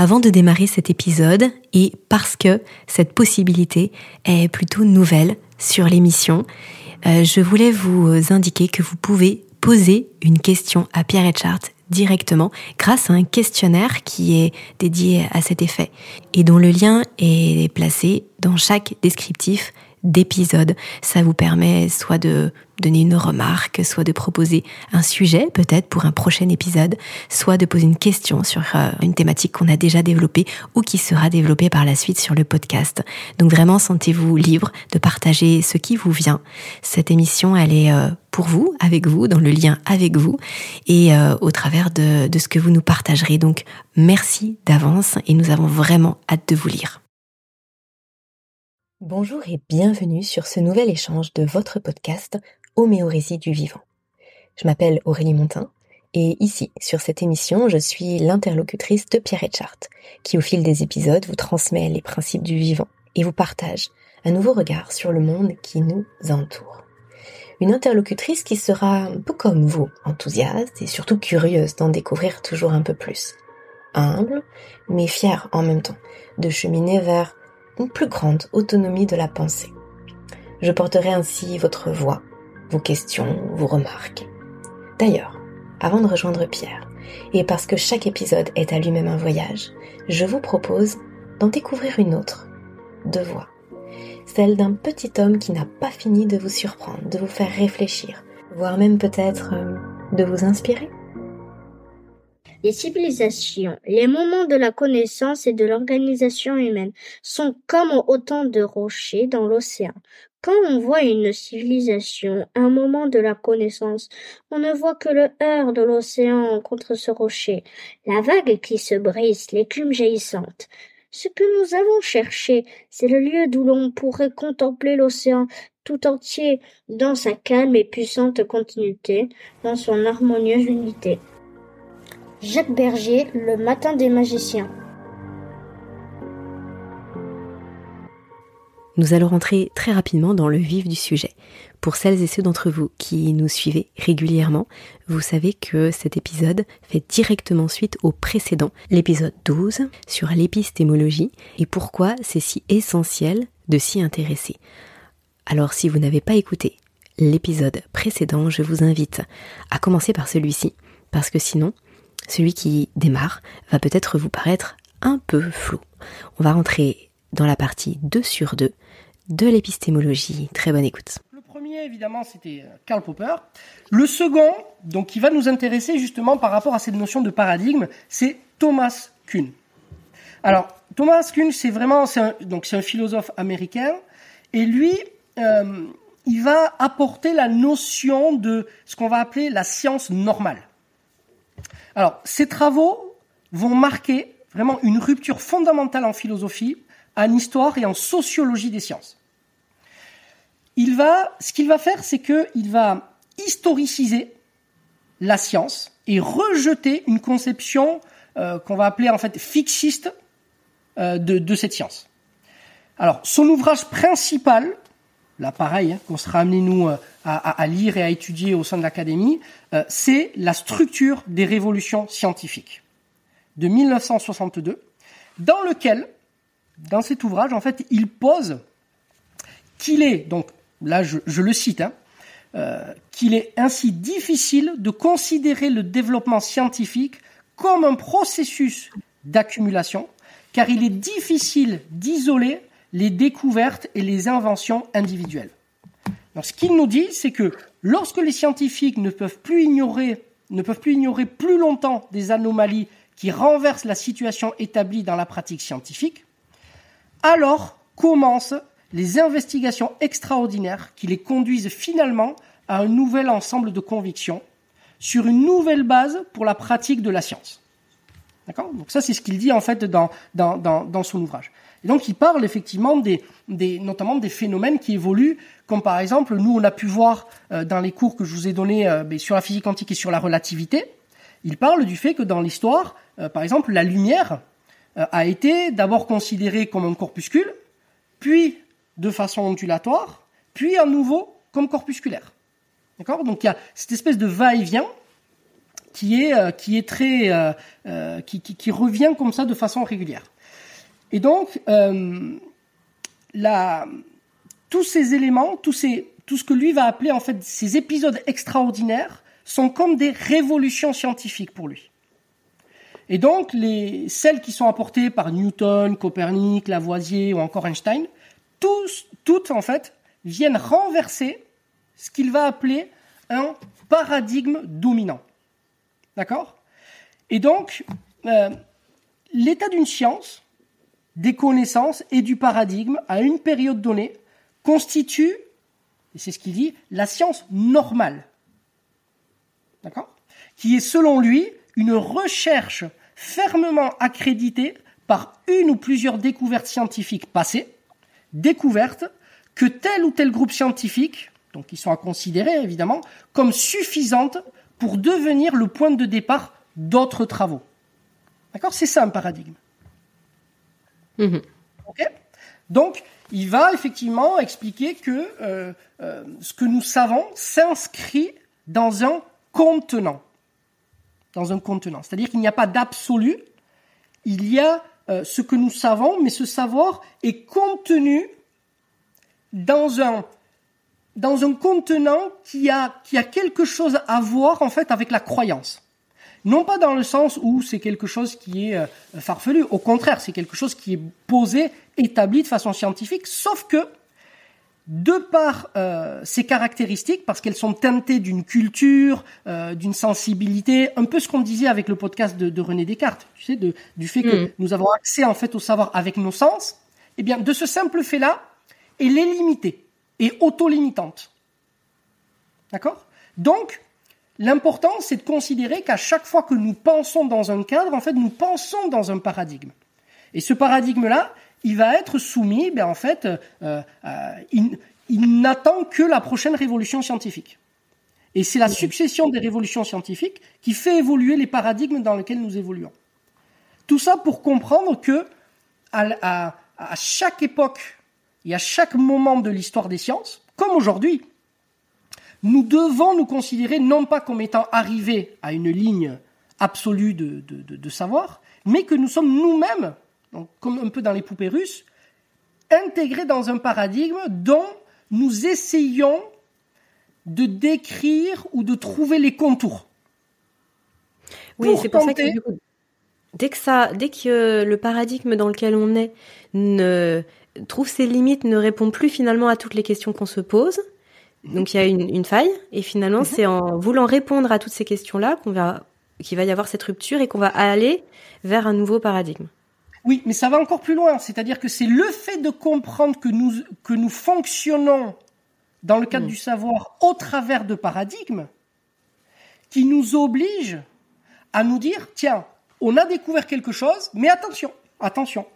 Avant de démarrer cet épisode, et parce que cette possibilité est plutôt nouvelle sur l'émission, euh, je voulais vous indiquer que vous pouvez poser une question à Pierre Etchart directement grâce à un questionnaire qui est dédié à cet effet et dont le lien est placé dans chaque descriptif d'épisode. Ça vous permet soit de donner une remarque, soit de proposer un sujet peut-être pour un prochain épisode, soit de poser une question sur euh, une thématique qu'on a déjà développée ou qui sera développée par la suite sur le podcast. Donc vraiment, sentez-vous libre de partager ce qui vous vient. Cette émission, elle est euh, pour vous, avec vous, dans le lien avec vous et euh, au travers de, de ce que vous nous partagerez. Donc merci d'avance et nous avons vraiment hâte de vous lire. Bonjour et bienvenue sur ce nouvel échange de votre podcast Homéorésie du vivant. Je m'appelle Aurélie Montin et ici, sur cette émission, je suis l'interlocutrice de Pierre Etchart, qui au fil des épisodes vous transmet les principes du vivant et vous partage un nouveau regard sur le monde qui nous entoure. Une interlocutrice qui sera un peu comme vous, enthousiaste et surtout curieuse d'en découvrir toujours un peu plus. Humble, mais fière en même temps de cheminer vers une plus grande autonomie de la pensée. Je porterai ainsi votre voix, vos questions, vos remarques. D'ailleurs, avant de rejoindre Pierre, et parce que chaque épisode est à lui-même un voyage, je vous propose d'en découvrir une autre, de voix. Celle d'un petit homme qui n'a pas fini de vous surprendre, de vous faire réfléchir, voire même peut-être euh, de vous inspirer. Les civilisations, les moments de la connaissance et de l'organisation humaine sont comme autant de rochers dans l'océan. Quand on voit une civilisation, un moment de la connaissance, on ne voit que le heurt de l'océan contre ce rocher, la vague qui se brise, l'écume jaillissante. Ce que nous avons cherché, c'est le lieu d'où l'on pourrait contempler l'océan tout entier dans sa calme et puissante continuité, dans son harmonieuse unité. Jacques Berger, Le Matin des magiciens. Nous allons rentrer très rapidement dans le vif du sujet. Pour celles et ceux d'entre vous qui nous suivez régulièrement, vous savez que cet épisode fait directement suite au précédent, l'épisode 12 sur l'épistémologie et pourquoi c'est si essentiel de s'y intéresser. Alors si vous n'avez pas écouté l'épisode précédent, je vous invite à commencer par celui-ci, parce que sinon, celui qui démarre va peut-être vous paraître un peu flou. On va rentrer dans la partie 2 sur 2 de l'épistémologie. Très bonne écoute. Le premier, évidemment, c'était euh, Karl Popper. Le second, donc, qui va nous intéresser justement par rapport à cette notion de paradigme, c'est Thomas Kuhn. Alors, Thomas Kuhn, c'est vraiment, un, donc, c'est un philosophe américain, et lui, euh, il va apporter la notion de ce qu'on va appeler la science normale. Alors, ces travaux vont marquer vraiment une rupture fondamentale en philosophie, en histoire et en sociologie des sciences. Il va, ce qu'il va faire, c'est qu'il va historiciser la science et rejeter une conception euh, qu'on va appeler en fait fixiste euh, de, cette science. Alors, son ouvrage principal, là pareil, hein, qu'on sera amené nous euh, à, lire et à étudier au sein de l'académie, euh, c'est la structure des révolutions scientifiques de 1962, dans lequel, dans cet ouvrage, en fait, il pose qu'il est, donc là je, le cite, hein, euh, qu'il est ainsi difficile de considérer le développement scientifique comme un processus d'accumulation, car il est difficile d'isoler les découvertes et les inventions individuelles. Ce qu'il nous dit, c'est que lorsque les scientifiques ne peuvent plus ignorer, ne peuvent plus ignorer plus longtemps des anomalies qui renversent la situation établie dans la pratique scientifique, alors commencent les investigations extraordinaires qui les conduisent finalement à un nouvel ensemble de convictions sur une nouvelle base pour la pratique de la science. D'accord? Donc ça, c'est ce qu'il dit en fait dans, dans, dans, dans son ouvrage. Donc il parle effectivement des, notamment des phénomènes qui évoluent, comme par exemple nous on a pu voir euh, dans les cours que je vous ai donnés euh, sur la physique quantique et sur la relativité. Il parle du fait que dans l'histoire, euh, par exemple, la lumière a été d'abord considérée comme un corpuscule, puis de façon ondulatoire, puis à nouveau comme corpusculaire. D'accord? Donc il y a cette espèce de va-et-vient qui, revient comme ça de façon régulière. Et donc la, tous ces éléments, tout ce que lui va appeler en fait ces épisodes extraordinaires sont comme des révolutions scientifiques pour lui. Et donc les celles qui sont apportées par Newton, Copernic, Lavoisier ou encore Einstein, tous toutes en fait viennent renverser ce qu'il va appeler un paradigme dominant. D'accord? Et donc, euh, l'état d'une science, des connaissances et du paradigme à une période donnée constitue, et c'est ce qu'il dit, la science normale. D'accord? Qui est selon lui une recherche fermement accréditée par une ou plusieurs découvertes scientifiques passées, découvertes que tel ou tel groupe scientifique, donc qui sont à considérer évidemment, comme suffisantes pour devenir le point de départ d'autres travaux. D'accord? C'est ça un paradigme. Mhm. Donc, il va effectivement expliquer que euh, euh, ce que nous savons s'inscrit dans un contenant. Dans un contenant. C'est-à-dire qu'il n'y a pas d'absolu, il y a euh, ce que nous savons, mais ce savoir est contenu dans un dans contenant qui a, qui a quelque chose à voir en fait avec la croyance. Non pas dans le sens où c'est quelque chose qui est euh, farfelu, au contraire, c'est quelque chose qui est posé, établi de façon scientifique, sauf que de par euh, ces caractéristiques, parce qu'elles sont teintées d'une culture, euh, d'une sensibilité, un peu ce qu'on disait avec le podcast de, de, René Descartes, tu sais, de, du fait que mm. nous avons accès en fait au savoir avec nos sens, eh bien, de ce simple fait-là, elle est limitée et auto-limitante. D'accord? Donc, l'important, c'est de considérer qu'à chaque fois que nous pensons dans un cadre, en fait, nous pensons dans un paradigme. Et ce paradigme-là, il va être soumis, ben, en fait, euh, euh, il, il n'attend que la prochaine révolution scientifique. Et c'est la succession des révolutions scientifiques qui fait évoluer les paradigmes dans lesquels nous évoluons. Tout ça pour comprendre que à, à, à chaque époque et à chaque moment de l'histoire des sciences, comme aujourd'hui, nous devons nous considérer non pas comme étant arrivés à une ligne absolue de, de, savoir, mais que nous sommes nous-mêmes, comme un peu dans les poupées russes, intégrés dans un paradigme dont nous essayons de décrire ou de trouver les contours. Oui, c'est pour ça que dès que ça, dès que le paradigme dans lequel on est ne trouve ses limites, ne répond plus finalement à toutes les questions qu'on se pose. Donc il y a une, faille et finalement mhm. c'est en voulant répondre à toutes ces questions-là qu'on va qu'il va y avoir cette rupture et qu'on va aller vers un nouveau paradigme. Oui, mais ça va encore plus loin, c'est-à-dire que c'est le fait de comprendre que nous que nous fonctionnons dans le cadre mm. du savoir au travers de paradigmes qui nous oblige à nous dire tiens, on a découvert quelque chose, mais attention, attention,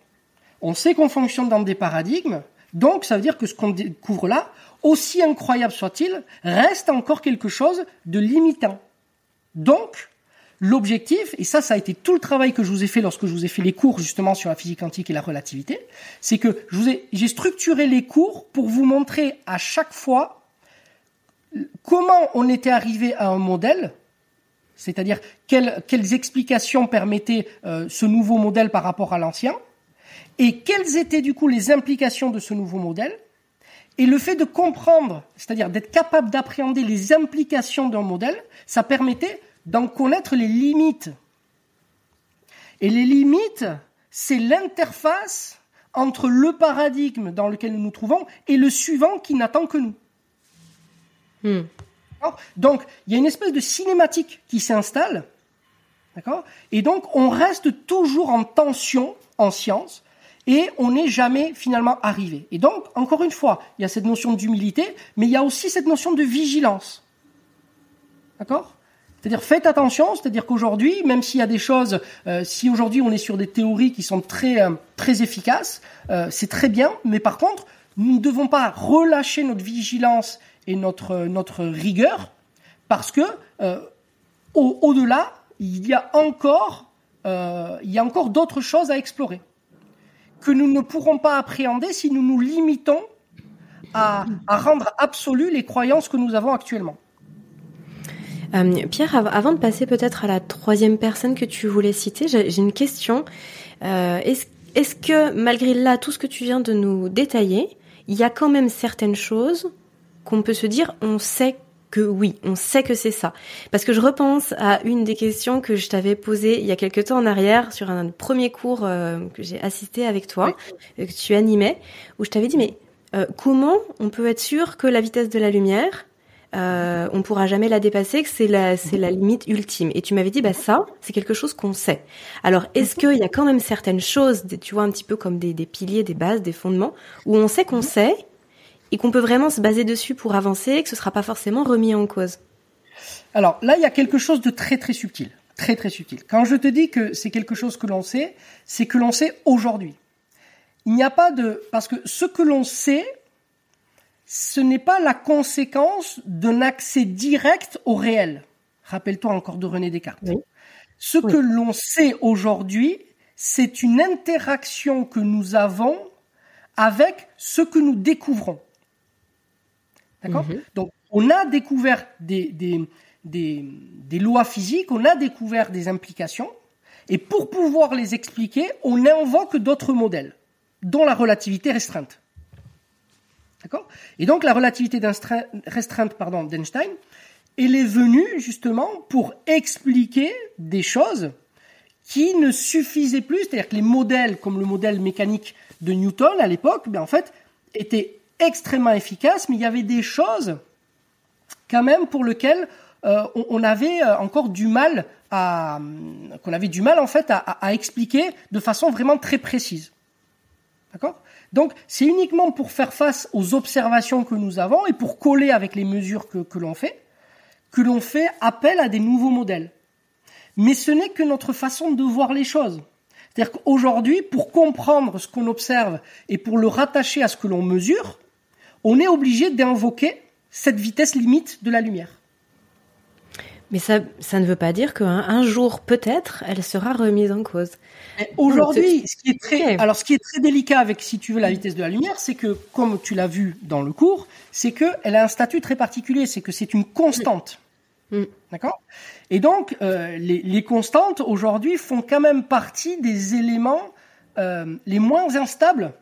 on sait qu'on fonctionne dans des paradigmes, donc ça veut dire que ce qu'on découvre là, aussi incroyable soit-il, reste encore quelque chose de limitant. Donc, l'objectif, et ça, ça a été tout le travail que je vous ai fait lorsque je vous ai fait les cours justement sur la physique quantique et la relativité, c'est que j'ai structuré les cours pour vous montrer à chaque fois comment on était arrivé à un modèle, c'est-à-dire quelles, explications permettaient euh, ce nouveau modèle par rapport à l'ancien, et quelles étaient du coup les implications de ce nouveau modèle et le fait de comprendre, c'est-à-dire d'être capable d'appréhender les implications d'un modèle, ça permettait d'en connaître les limites. Et les limites, c'est l'interface entre le paradigme dans lequel nous nous trouvons et le suivant qui n'attend que nous. Hmm. Donc, il y a une espèce de cinématique qui s'installe. D'accord? Et donc, on reste toujours en tension en science et on n'est jamais finalement arrivé. Et donc, encore une fois, il y a cette notion d'humilité, mais il y a aussi cette notion de vigilance. D'accord? C'est-à-dire, faites attention, c'est-à-dire qu'aujourd'hui, même s'il y a des choses, euh, si aujourd'hui on est sur des théories qui sont très, euh, très efficaces, euh, c'est très bien, mais par contre, nous ne devons pas relâcher notre vigilance et notre, notre rigueur, parce que au-delà, il y a encore, il y a encore d'autres choses à explorer que nous ne pourrons pas appréhender si nous nous limitons à, rendre absolues les croyances que nous avons actuellement. Euh, Pierre, avant de passer peut-être à la troisième personne que tu voulais citer, j'ai une question. Euh, Est-ce que malgré là tout ce que tu viens de nous détailler, il y a quand même certaines choses qu'on peut se dire, on sait que oui, on sait que c'est ça. Parce que je repense à une des questions que je t'avais posées il y a quelque temps en arrière sur un premier cours euh, que j'ai assisté avec toi, euh, que tu animais, où je t'avais dit mais euh, comment on peut être sûr que la vitesse de la lumière, euh, on pourra jamais la dépasser, que c'est la c'est la limite ultime? Et tu m'avais dit bah ça c'est quelque chose qu'on sait. Alors est-ce qu'il y a quand même certaines choses, tu vois un petit peu comme des, des piliers, des bases, des fondements, où on sait qu'on sait et qu'on peut vraiment se baser dessus pour avancer, que ce sera pas forcément remis en cause. Alors là, il y a quelque chose de très très subtil, très très subtil. Quand je te dis que c'est quelque chose que l'on sait, c'est que l'on sait aujourd'hui. Il n'y a pas de parce que ce que l'on sait, ce n'est pas la conséquence d'un accès direct au réel. Rappelle-toi encore de René Descartes. Ce que l'on sait aujourd'hui, c'est une interaction que nous avons avec ce que nous découvrons. D'accord mhm. Donc, on a découvert des, des, des, des, lois physiques, on a découvert des implications, et pour pouvoir les expliquer, on invoque d'autres modèles, dont la relativité restreinte. D'accord Et donc, la relativité restreinte pardon, d'Einstein, elle est venue justement pour expliquer des choses qui ne suffisaient plus, c'est-à-dire que les modèles, comme le modèle mécanique de Newton à l'époque, ben en fait, étaient extrêmement efficace, mais il y avait des choses quand même pour lesquelles euh, on, avait euh, encore du mal à qu'on avait du mal en fait à, expliquer de façon vraiment très précise. D'accord? Donc c'est uniquement pour faire face aux observations que nous avons et pour coller avec les mesures que, que l'on fait que l'on fait appel à des nouveaux modèles. Mais ce n'est que notre façon de voir les choses. C'est-à-dire qu'aujourd'hui, pour comprendre ce qu'on observe et pour le rattacher à ce que l'on mesure, on est obligé d'invoquer cette vitesse limite de la lumière. Mais ça, ça ne veut pas dire qu'un un jour, peut-être, elle sera remise en cause. Aujourd'hui, ce qui est très, alors ce qui est très délicat avec, si tu veux, la vitesse de la lumière, c'est que, comme tu l'as vu dans le cours, c'est qu'elle a un statut très particulier, c'est que c'est une constante. Mm. Mm. D'accord? Et donc, euh, les, constantes, aujourd'hui, font quand même partie des éléments euh, les moins instables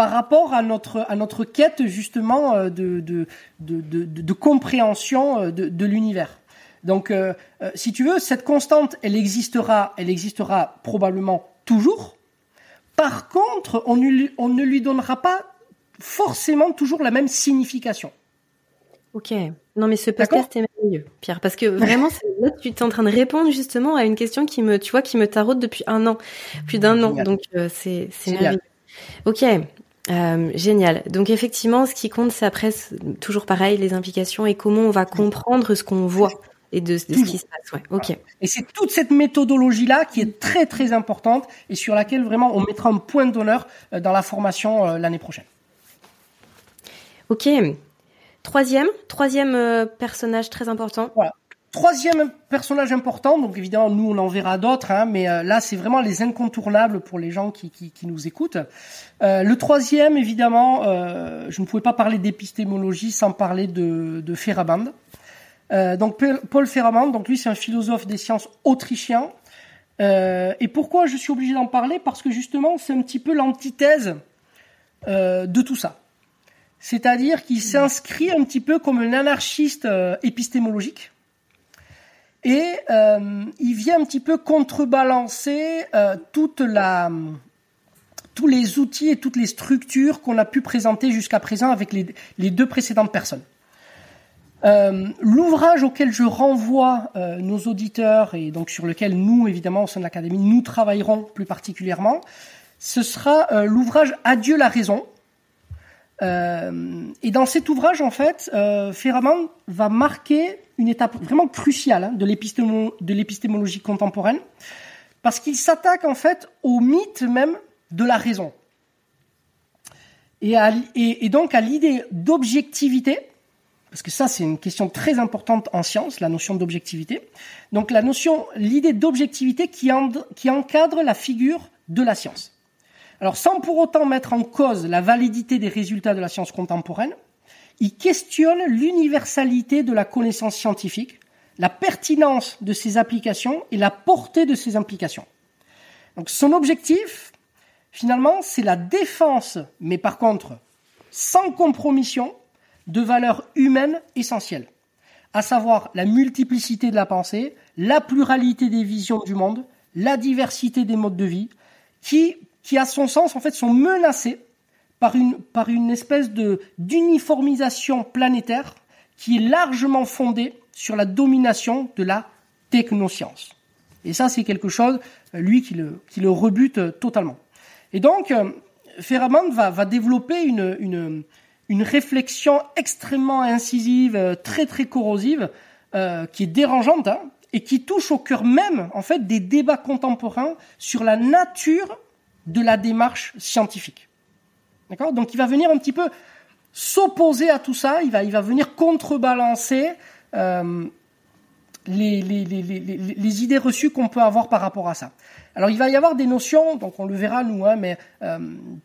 par rapport à notre à notre quête justement euh, de de, de, de, de compréhension euh, de, de l'univers. Donc, euh, si tu veux, cette constante, elle existera, elle existera probablement toujours. Par contre, on, on ne lui donnera pas forcément toujours la même signification. Ok. Non, mais ce podcast est merveilleux, Pierre, parce que vraiment, là, tu es en train de répondre justement à une question qui me, tu vois, qui me taraude depuis un an, plus d'un an. Donc, c'est merveilleux. Ok, euh, génial. Donc effectivement, ce qui compte, c'est après toujours pareil les implications et comment on va comprendre ce qu'on voit et de, ce qui se passe. Ouais. Ok. Et c'est toute cette méthodologie là qui est très très importante et sur laquelle vraiment on mettra un point d'honneur euh, dans la formation euh, l'année prochaine. Ok. Troisième, troisième personnage très important. Voilà. Troisième personnage important, donc évidemment nous on en verra d'autres, hein, mais euh, là c'est vraiment les incontournables pour les gens qui, qui, qui nous écoutent. Euh, le troisième, évidemment, euh, je ne pouvais pas parler d'épistémologie sans parler de, de Feyerabend. Euh, donc Paul Feyerabend, donc lui c'est un philosophe des sciences autrichien. et pourquoi je suis obligé d'en parler? Parce que justement c'est un petit peu l'antithèse de tout ça. C'est-à-dire qu'il s'inscrit un petit peu comme un anarchiste épistémologique et euh, il vient un petit peu contrebalancer euh, toute la, tous les outils et toutes les structures qu'on a pu présenter jusqu'à présent avec les, deux précédentes personnes. Euh, L'ouvrage auquel je renvoie euh, nos auditeurs et donc sur lequel nous, évidemment, au sein de l'Académie, nous travaillerons plus particulièrement, ce sera euh, l'ouvrage Adieu la raison. et dans cet ouvrage, en fait, euh, va marquer une étape vraiment cruciale hein, de l'épistémologie contemporaine, parce qu'il s'attaque en fait au mythe même de la raison. Et, donc à l'idée d'objectivité, parce que ça c'est une question très importante en science, la notion d'objectivité. Donc la notion, l'idée d'objectivité qui encadre la figure de la science. Alors sans pour autant mettre en cause la validité des résultats de la science contemporaine, il questionne l'universalité de la connaissance scientifique la pertinence de ses applications et la portée de ses implications. Donc son objectif, finalement, c'est la défense, mais par contre, sans compromission, de valeurs humaines essentielles, à savoir la multiplicité de la pensée, la pluralité des visions du monde, la diversité des modes de vie, qui, qui à son sens, en fait, sont menacés par une, par une espèce de d'uniformisation planétaire qui est largement fondée sur la domination de la technoscience. Et ça, c'est quelque chose, lui, qui le, qui le rebute totalement. Et donc, euh, Ferraman va, va développer une, une, une réflexion extrêmement incisive, euh, très très corrosive, euh, qui est dérangeante, hein, et qui touche au cœur même, en fait, des débats contemporains sur la nature de la démarche scientifique. Donc, il va venir un petit peu s'opposer à tout ça, il va, venir contrebalancer euh, les, idées reçues qu'on peut avoir par rapport à ça. Alors il va y avoir des notions, donc on le verra nous, hein, mais euh,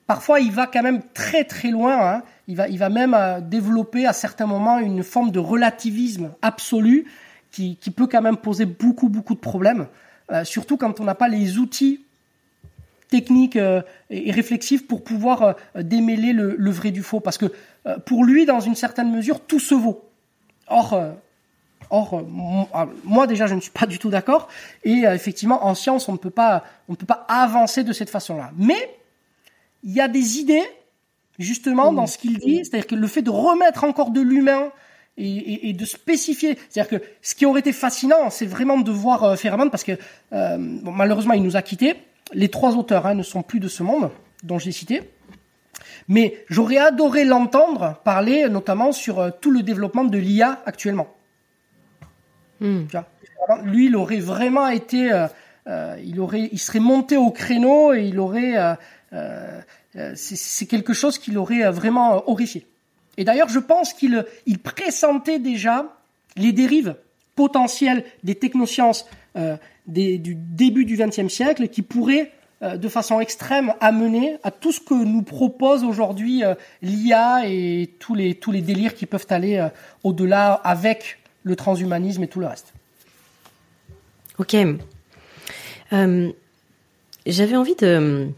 parfois il va quand même très très loin. Hein. il va, même euh, développer à certains moments une forme de relativisme absolu qui, qui peut quand même poser beaucoup beaucoup de problèmes, surtout quand on n'a pas les outils techniques euh, et réflexifs pour pouvoir démêler le, le, vrai du faux, parce que pour lui, dans une certaine mesure, tout se vaut. Or, Or, euh, ah, moi déjà, je ne suis pas du tout d'accord. Et euh, effectivement, en science, on ne peut pas, on ne peut pas avancer de cette façon-là. Mais il y a des idées, justement, dans ce qu'il dit, c'est-à-dire que le fait de remettre encore de l'humain et, de spécifier, c'est-à-dire que ce qui aurait été fascinant, c'est vraiment de voir euh, parce que malheureusement, il nous a quittés. Les trois auteurs hein, ne sont plus de ce monde dont j'ai cité. Mais j'aurais adoré l'entendre parler notamment sur tout le développement de l'IA actuellement. Hmm. Lui, il aurait vraiment été, euh, euh, il aurait, il serait monté au créneau et il aurait, euh, c'est quelque chose qui l'aurait vraiment horrifié. Et d'ailleurs, je pense qu'il il pressentait déjà les dérives potentielles des technosciences du début du XXe siècle qui pourraient de façon extrême amener à tout ce que nous propose aujourd'hui l'IA et tous les tous les délires qui peuvent aller au-delà avec le transhumanisme et tout le reste. Ok. Euh, j'avais envie de,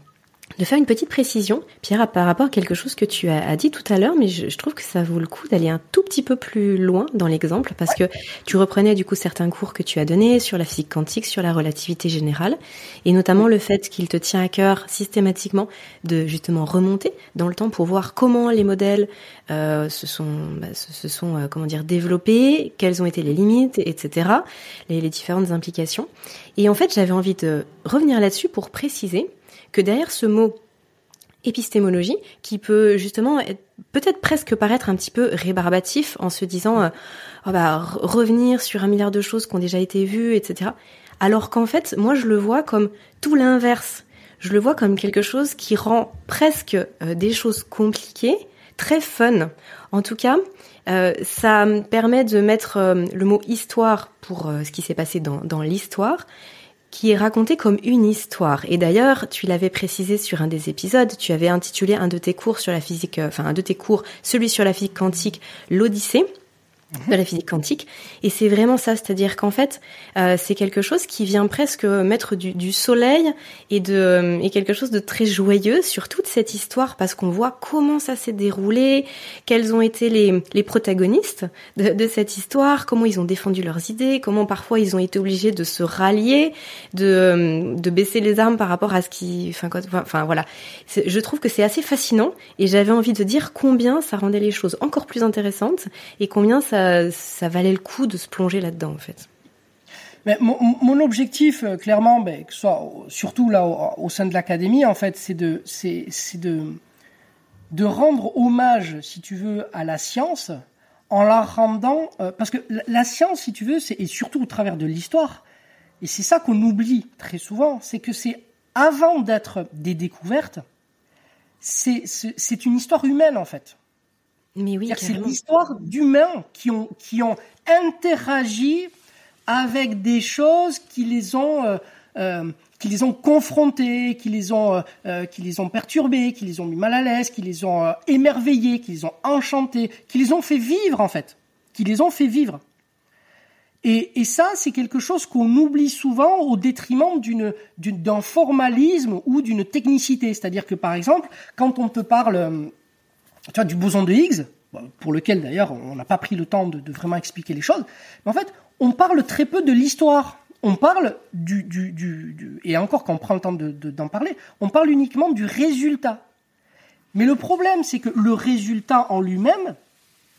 de faire une petite précision, Pierre, par rapport à quelque chose que tu as, dit tout à l'heure, mais je, trouve que ça vaut le coup d'aller un tout petit peu plus loin dans l'exemple, parce que tu reprenais du coup certains cours que tu as donnés sur la physique quantique, sur la relativité générale, et notamment le fait qu'il te tient à cœur systématiquement de justement remonter dans le temps pour voir comment les modèles euh, se sont, bah, se, sont euh, comment dire développés, quelles ont été les limites, etc., les, les différentes implications. Et en fait, j'avais envie de revenir là-dessus pour préciser que derrière ce mot épistémologie, qui peut justement peut-être presque paraître un petit peu rébarbatif en se disant euh, oh bah, revenir sur un milliard de choses qui ont déjà été vues, etc. Alors qu'en fait, moi je le vois comme tout l'inverse. Je le vois comme quelque chose qui rend presque euh, des choses compliquées très fun. En tout cas, euh, ça me permet de mettre le mot histoire pour ce qui s'est passé dans l'histoire qui est raconté comme une histoire. Et d'ailleurs, tu l'avais précisé sur un des épisodes, tu avais intitulé un de tes cours sur la physique, euh, enfin un de tes cours, celui sur la physique quantique, l'Odyssée de la physique quantique. Et c'est vraiment ça, c'est-à-dire qu'en fait, euh, c'est quelque chose qui vient presque mettre du, du soleil et de euh, et quelque chose de très joyeux sur toute cette histoire parce qu'on voit comment ça s'est déroulé, quels ont été les, les protagonistes de, de, cette histoire, comment ils ont défendu leurs idées, comment parfois ils ont été obligés de se rallier, de, euh, de baisser les armes par rapport à ce qui, enfin, enfin voilà. Je trouve que c'est assez fascinant et j'avais envie de dire combien ça rendait les choses encore plus intéressantes et combien ça ça, valait le coup de se plonger là-dedans, en fait. Mon, objectif, euh, clairement, ben, que ce soit surtout là au, sein de l'académie, en fait, c'est de, c'est, de, de rendre hommage, si tu veux, à la science en la rendant, euh, parce que la, science, si tu veux, et surtout au travers de l'histoire, et c'est ça qu'on oublie très souvent, c'est que c'est avant d'être des découvertes, c'est, c'est une histoire humaine en fait. Mais oui, c'est l'histoire d'humains qui ont, qui ont interagi avec des choses qui les ont, euh, euh, qui les ont confrontés, qui les ont, euh, qui les ont perturbés, qui les ont mis mal à l'aise, qui les ont émerveillés, qui les ont enchantés, qui les ont fait vivre en fait, qui les ont fait vivre. Et, et ça, c'est quelque chose qu'on oublie souvent au détriment d'une, d'un formalisme ou d'une technicité. C'est-à-dire que, par exemple, quand on te parle tu vois, du boson de Higgs, pour lequel d'ailleurs on n'a pas pris le temps de, vraiment expliquer les choses, mais en fait, on parle très peu de l'histoire. On parle du, du, du, du et encore quand on prend le temps de, d'en parler, on parle uniquement du résultat. Mais le problème, c'est que le résultat en lui-même,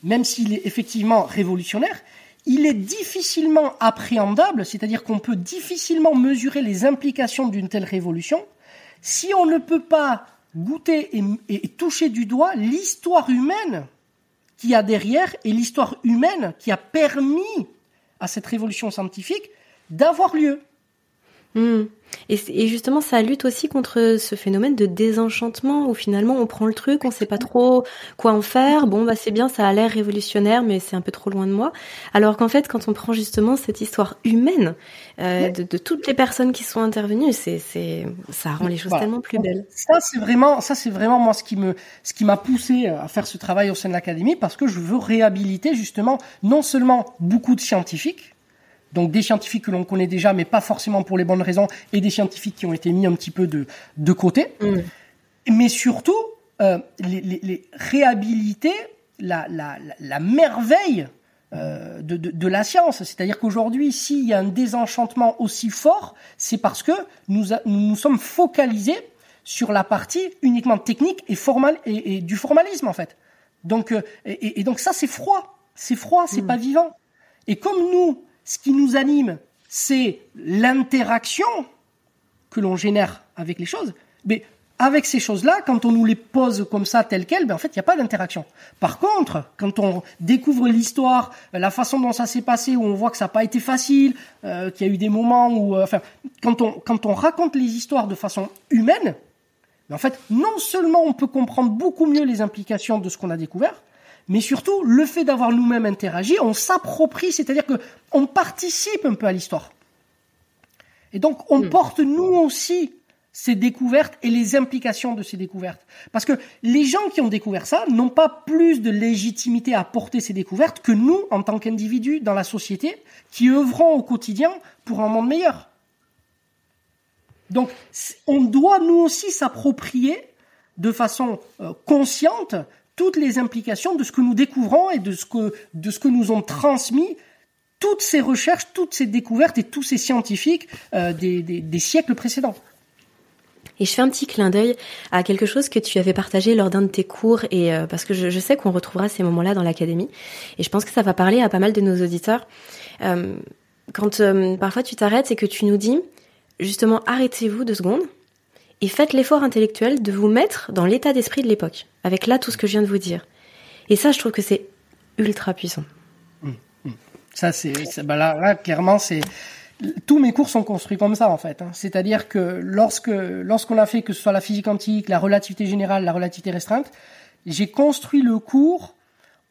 même s'il est effectivement révolutionnaire, il est difficilement appréhendable, c'est-à-dire qu'on peut difficilement mesurer les implications d'une telle révolution si on ne peut pas goûter et, toucher du doigt l'histoire humaine qui a derrière et l'histoire humaine qui a permis à cette révolution scientifique d'avoir lieu. Mmh. Et, et, justement, ça lutte aussi contre ce phénomène de désenchantement où finalement on prend le truc, on sait pas trop quoi en faire. Bon, bah c'est bien, ça a l'air révolutionnaire, mais c'est un peu trop loin de moi. Alors qu'en fait, quand on prend justement cette histoire humaine euh, de, de, toutes les personnes qui sont intervenues, c'est, c'est, ça rend les choses voilà. tellement plus belles. Ça, c'est vraiment, ça, c'est vraiment moi ce qui me, ce qui m'a poussé à faire ce travail au sein de l'académie parce que je veux réhabiliter justement non seulement beaucoup de scientifiques donc des scientifiques que l'on connaît déjà, mais pas forcément pour les bonnes raisons, et des scientifiques qui ont été mis un petit peu de, de côté. Mm. Mais surtout, euh, les, les, les, réhabiliter la, la, la merveille euh, de, de, de, la science. C'est-à-dire qu'aujourd'hui, s'il y a un désenchantement aussi fort, c'est parce que nous, a, nous nous sommes focalisés sur la partie uniquement technique et, formal, et, et du formalisme, en fait. Donc, euh, et, et, donc ça, c'est froid. C'est froid, c'est mm. pas vivant. Et comme nous, ce qui nous anime, c'est l'interaction que l'on génère avec les choses. Mais avec ces choses-là, quand on nous les pose comme ça, telles quelles, ben en fait, il n'y a pas d'interaction. Par contre, quand on découvre l'histoire, la façon dont ça s'est passé, où on voit que ça n'a pas été facile, euh, qu'il y a eu des moments où, euh, enfin, quand on, quand on raconte les histoires de façon humaine, ben en fait, non seulement on peut comprendre beaucoup mieux les implications de ce qu'on a découvert, mais surtout le fait d'avoir nous-mêmes interagi, on s'approprie, c'est-à-dire que on participe un peu à l'histoire. Et donc on mmh. porte nous aussi ces découvertes et les implications de ces découvertes. Parce que les gens qui ont découvert ça n'ont pas plus de légitimité à porter ces découvertes que nous, en tant qu'individus dans la société, qui œuvrons au quotidien pour un monde meilleur. Donc on doit nous aussi s'approprier de façon euh, consciente toutes les implications de ce que nous découvrons et de ce que, de ce que nous ont transmis toutes ces recherches, toutes ces découvertes et tous ces scientifiques euh, des, siècles précédents. Et je fais un petit clin d'œil à quelque chose que tu avais partagé lors d'un de tes cours, et euh, parce que je, sais qu'on retrouvera ces moments-là dans l'académie, et je pense que ça va parler à pas mal de nos auditeurs. Euh, quand parfois tu t'arrêtes et que tu nous dis, justement, arrêtez-vous deux secondes, et faites l'effort intellectuel de vous mettre dans l'état d'esprit de l'époque, avec là tout ce que je viens de vous dire. Et ça, je trouve que c'est ultra puissant. Mmh, mmh. Ça, c'est bah là, là, clairement, c'est tous mes cours sont construits comme ça en fait. Hein. C'est-à-dire que lorsque lorsqu'on a fait que ce soit la physique quantique, la relativité générale, la relativité restreinte, j'ai construit le cours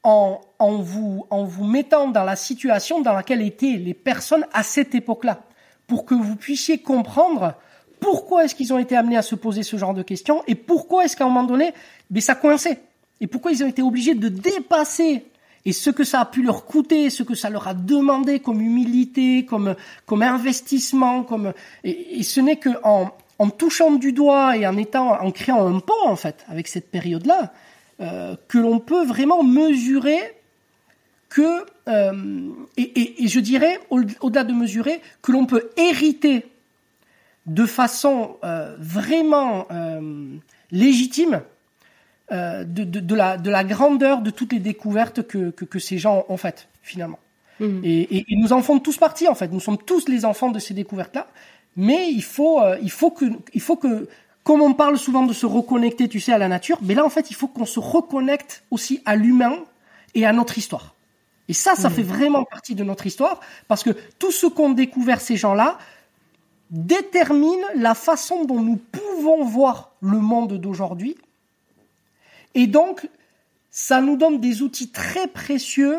en, en vous en vous mettant dans la situation dans laquelle étaient les personnes à cette époque-là, pour que vous puissiez comprendre pourquoi est-ce qu'ils ont été amenés à se poser ce genre de questions et pourquoi est-ce qu'à un moment donné, mais ça coinçait et pourquoi ils ont été obligés de dépasser et ce que ça a pu leur coûter, ce que ça leur a demandé comme humilité, comme comme investissement, comme et, ce n'est que en, touchant du doigt et en étant en créant un pont en fait avec cette période-là euh, que l'on peut vraiment mesurer que euh, et, je dirais au-delà de mesurer que l'on peut hériter de façon euh, vraiment euh, légitime euh, de, de, de, la, de la grandeur de toutes les découvertes que, que, que ces gens ont faites, finalement. Mmh. Et, et, et, nous en faisons tous partie, en fait. Nous sommes tous les enfants de ces découvertes-là. Mais il faut, euh, il faut que, il faut que, comme on parle souvent de se reconnecter, tu sais, à la nature, mais là, en fait, il faut qu'on se reconnecte aussi à l'humain et à notre histoire. Et ça, ça mmh. fait vraiment partie de notre histoire, parce que tout ce qu'ont découvert ces gens-là, détermine la façon dont nous pouvons voir le monde d'aujourd'hui. Et donc, ça nous donne des outils très précieux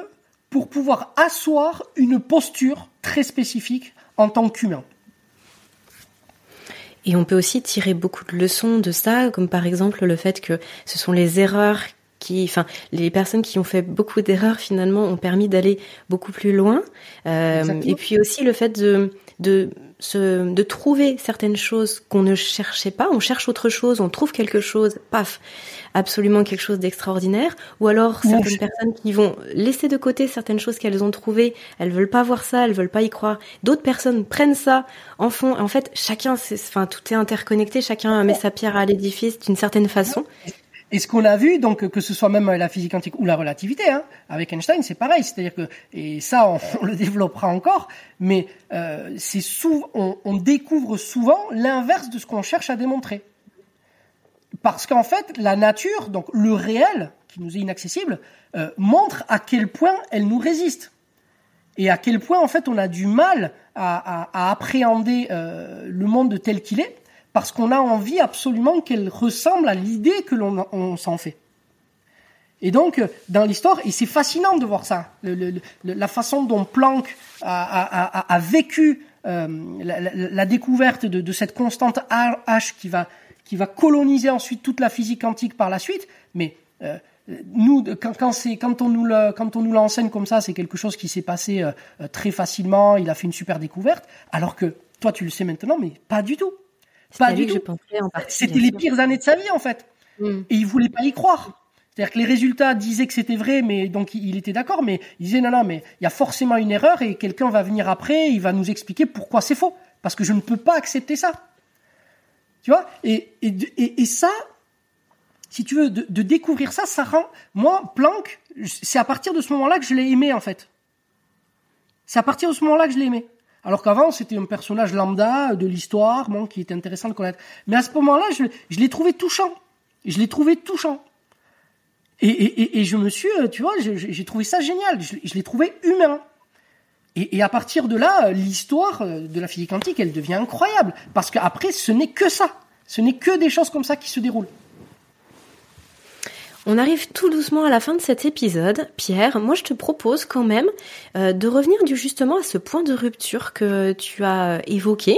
pour pouvoir asseoir une posture très spécifique en tant qu'humain. Et on peut aussi tirer beaucoup de leçons de ça, comme par exemple le fait que ce sont les erreurs qui, enfin, les personnes qui ont fait beaucoup d'erreurs finalement ont permis d'aller beaucoup plus loin. Euh, et puis aussi le fait de de se, de trouver certaines choses qu'on ne cherchait pas, on cherche autre chose, on trouve quelque chose, paf, absolument quelque chose d'extraordinaire, ou alors certaines personnes qui vont laisser de côté certaines choses qu'elles ont trouvées, elles veulent pas voir ça, elles veulent pas y croire. D'autres personnes prennent ça, en font, en fait, chacun, enfin, tout est interconnecté, chacun met sa pierre à l'édifice d'une certaine façon. Et ce qu'on a vu, donc que ce soit même la physique quantique ou la relativité, hein, avec Einstein, c'est pareil. C'est-à-dire que et ça, on, le développera encore, mais euh, c'est on, découvre souvent l'inverse de ce qu'on cherche à démontrer. Parce qu'en fait, la nature, donc le réel, qui nous est inaccessible, euh, montre à quel point elle nous résiste et à quel point en fait on a du mal à, appréhender euh, le monde tel qu'il est parce qu'on a envie absolument qu'elle ressemble à l'idée que l'on s'en fait. Et donc, dans l'histoire, et c'est fascinant de voir ça, la façon dont Planck a, vécu euh, la, découverte de, cette constante H qui va, qui va coloniser ensuite toute la physique quantique par la suite. Mais euh, nous, quand, quand, on nous quand on nous l'enseigne comme ça, c'est quelque chose qui s'est passé euh, très facilement. Il a fait une super découverte, alors que toi, tu le sais maintenant, mais pas du tout. Pas du tout. C'était les pires années de sa vie en fait. Mm. Et il voulait pas y croire. C'est-à-dire que les résultats disaient que c'était vrai, mais donc il était d'accord, mais il disait non, non, mais il y a forcément une erreur et quelqu'un va venir après, il va nous expliquer pourquoi c'est faux. Parce que je ne peux pas accepter ça. Tu vois? Et, et, et, ça, si tu veux, de, de, découvrir ça, ça rend. Moi, Planck, c'est à partir de ce moment-là que je l'ai aimé, en fait. C'est à partir de ce moment-là que je l'ai aimé. Alors qu'avant, c'était un personnage lambda de l'histoire, bon, qui était intéressant de connaître. Mais à ce moment-là, je, je l'ai trouvé touchant. Je l'ai trouvé touchant. Et, je me suis, euh, tu vois, j'ai trouvé ça génial. Je, je l'ai trouvé humain. Et, à partir de là, l'histoire euh, de la physique quantique, elle devient incroyable. Parce qu'après, ce n'est que ça. Ce n'est que des choses comme ça qui se déroulent. On arrive tout doucement à la fin de cet épisode. Pierre, moi je te propose quand même euh, de revenir justement à ce point de rupture que tu as évoqué.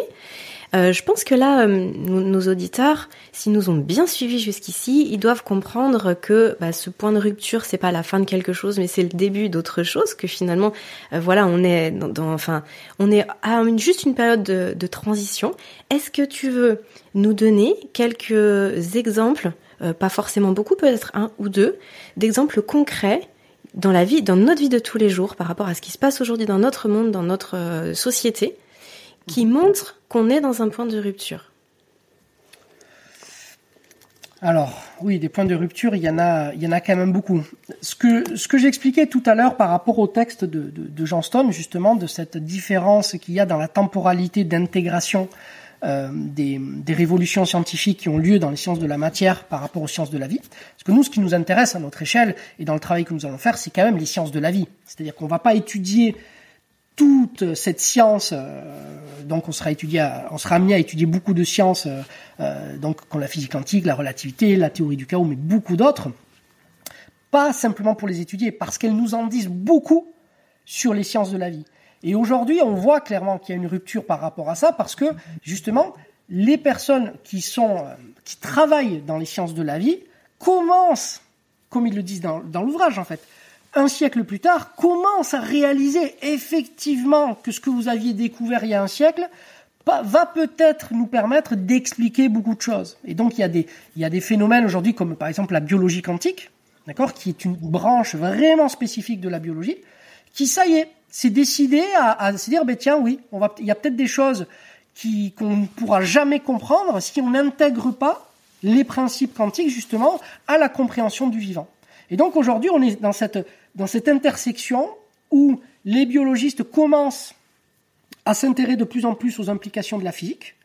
Euh, je pense que là, euh, nos, auditeurs, s'ils nous ont bien suivis jusqu'ici, ils doivent comprendre que bah, ce point de rupture, c'est pas la fin de quelque chose, mais c'est le début d'autre chose. Que finalement, voilà, on est dans, enfin, on est à juste une période de, de transition. Est-ce que tu veux nous donner quelques exemples euh, pas forcément beaucoup, peut-être un ou deux, d'exemples concrets dans la vie, dans notre vie de tous les jours, par rapport à ce qui se passe aujourd'hui dans notre monde, dans notre euh, société, qui mhm. montrent qu'on est dans un point de rupture. Alors, oui, des points de rupture, il y en a, il y en a quand même beaucoup. Ce que, ce que j'expliquais tout à l'heure par rapport au texte de, de, de Johnston, justement, de cette différence qu'il y a dans la temporalité d'intégration des, des, révolutions scientifiques qui ont lieu dans les sciences de la matière par rapport aux sciences de la vie. Parce que nous, ce qui nous intéresse à notre échelle et dans le travail que nous allons faire, c'est quand même les sciences de la vie. C'est-à-dire qu'on ne va pas étudier toute cette science, euh, donc on sera étudié, on sera amené à étudier beaucoup de sciences, euh, euh, donc comme la physique quantique, la relativité, la théorie du chaos, mais beaucoup d'autres, pas simplement pour les étudier, parce qu'elles nous en disent beaucoup sur les sciences de la vie. Et aujourd'hui, on voit clairement qu'il y a une rupture par rapport à ça parce que justement, les personnes qui sont euh, qui travaillent dans les sciences de la vie commencent, comme ils le disent dans, dans l'ouvrage en fait, un siècle plus tard, commencent à réaliser effectivement que ce que vous aviez découvert il y a un siècle va peut-être nous permettre d'expliquer beaucoup de choses. Et donc il y a des, il y a des phénomènes aujourd'hui comme par exemple la biologie quantique, d'accord, qui est une branche vraiment spécifique de la biologie, qui ça y est, c'est décidé à, à, se dire, ben tiens, oui, on va, il y a peut-être des choses qui qu'on ne pourra jamais comprendre si on n'intègre pas les principes quantiques justement à la compréhension du vivant. Et donc aujourd'hui, on est dans cette dans cette intersection où les biologistes commencent à s'intéresser de plus en plus aux implications de la physique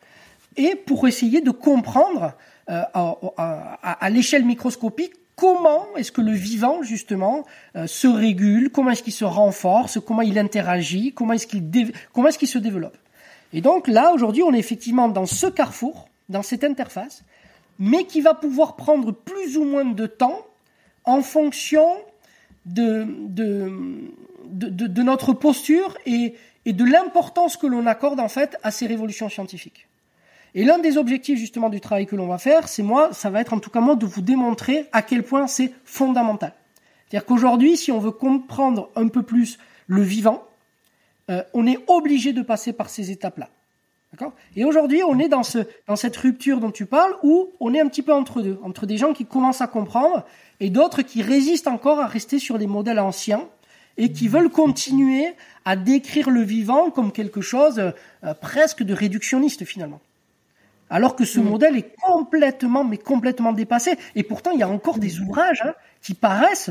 et pour essayer de comprendre euh, à, à, à l'échelle microscopique comment est-ce que le vivant justement euh, se régule, comment est-ce qu'il se renforce, comment il interagit, comment est-ce qu'il comment est-ce qu'il se développe. Et donc là aujourd'hui, on est effectivement dans ce carrefour, dans cette interface, mais qui va pouvoir prendre plus ou moins de temps en fonction de, de, de, de notre posture et, et de l'importance que l'on accorde en fait à ces révolutions scientifiques. Et l'un des objectifs justement du travail que l'on va faire, c'est moi, ça va être en tout cas moi de vous démontrer à quel point c'est fondamental. C'est-à-dire qu'aujourd'hui, si on veut comprendre un peu plus le vivant, euh, on est obligé de passer par ces étapes-là. D'accord? Et aujourd'hui, on est dans, ce, dans cette rupture dont tu parles, où on est un petit peu entre deux, entre des gens qui commencent à comprendre et d'autres qui résistent encore à rester sur des modèles anciens et qui veulent continuer à décrire le vivant comme quelque chose euh, presque de réductionniste finalement. Alors que ce mm. modèle est complètement, mais complètement dépassé. Et pourtant, il y a encore des ouvrages hein, qui paraissent,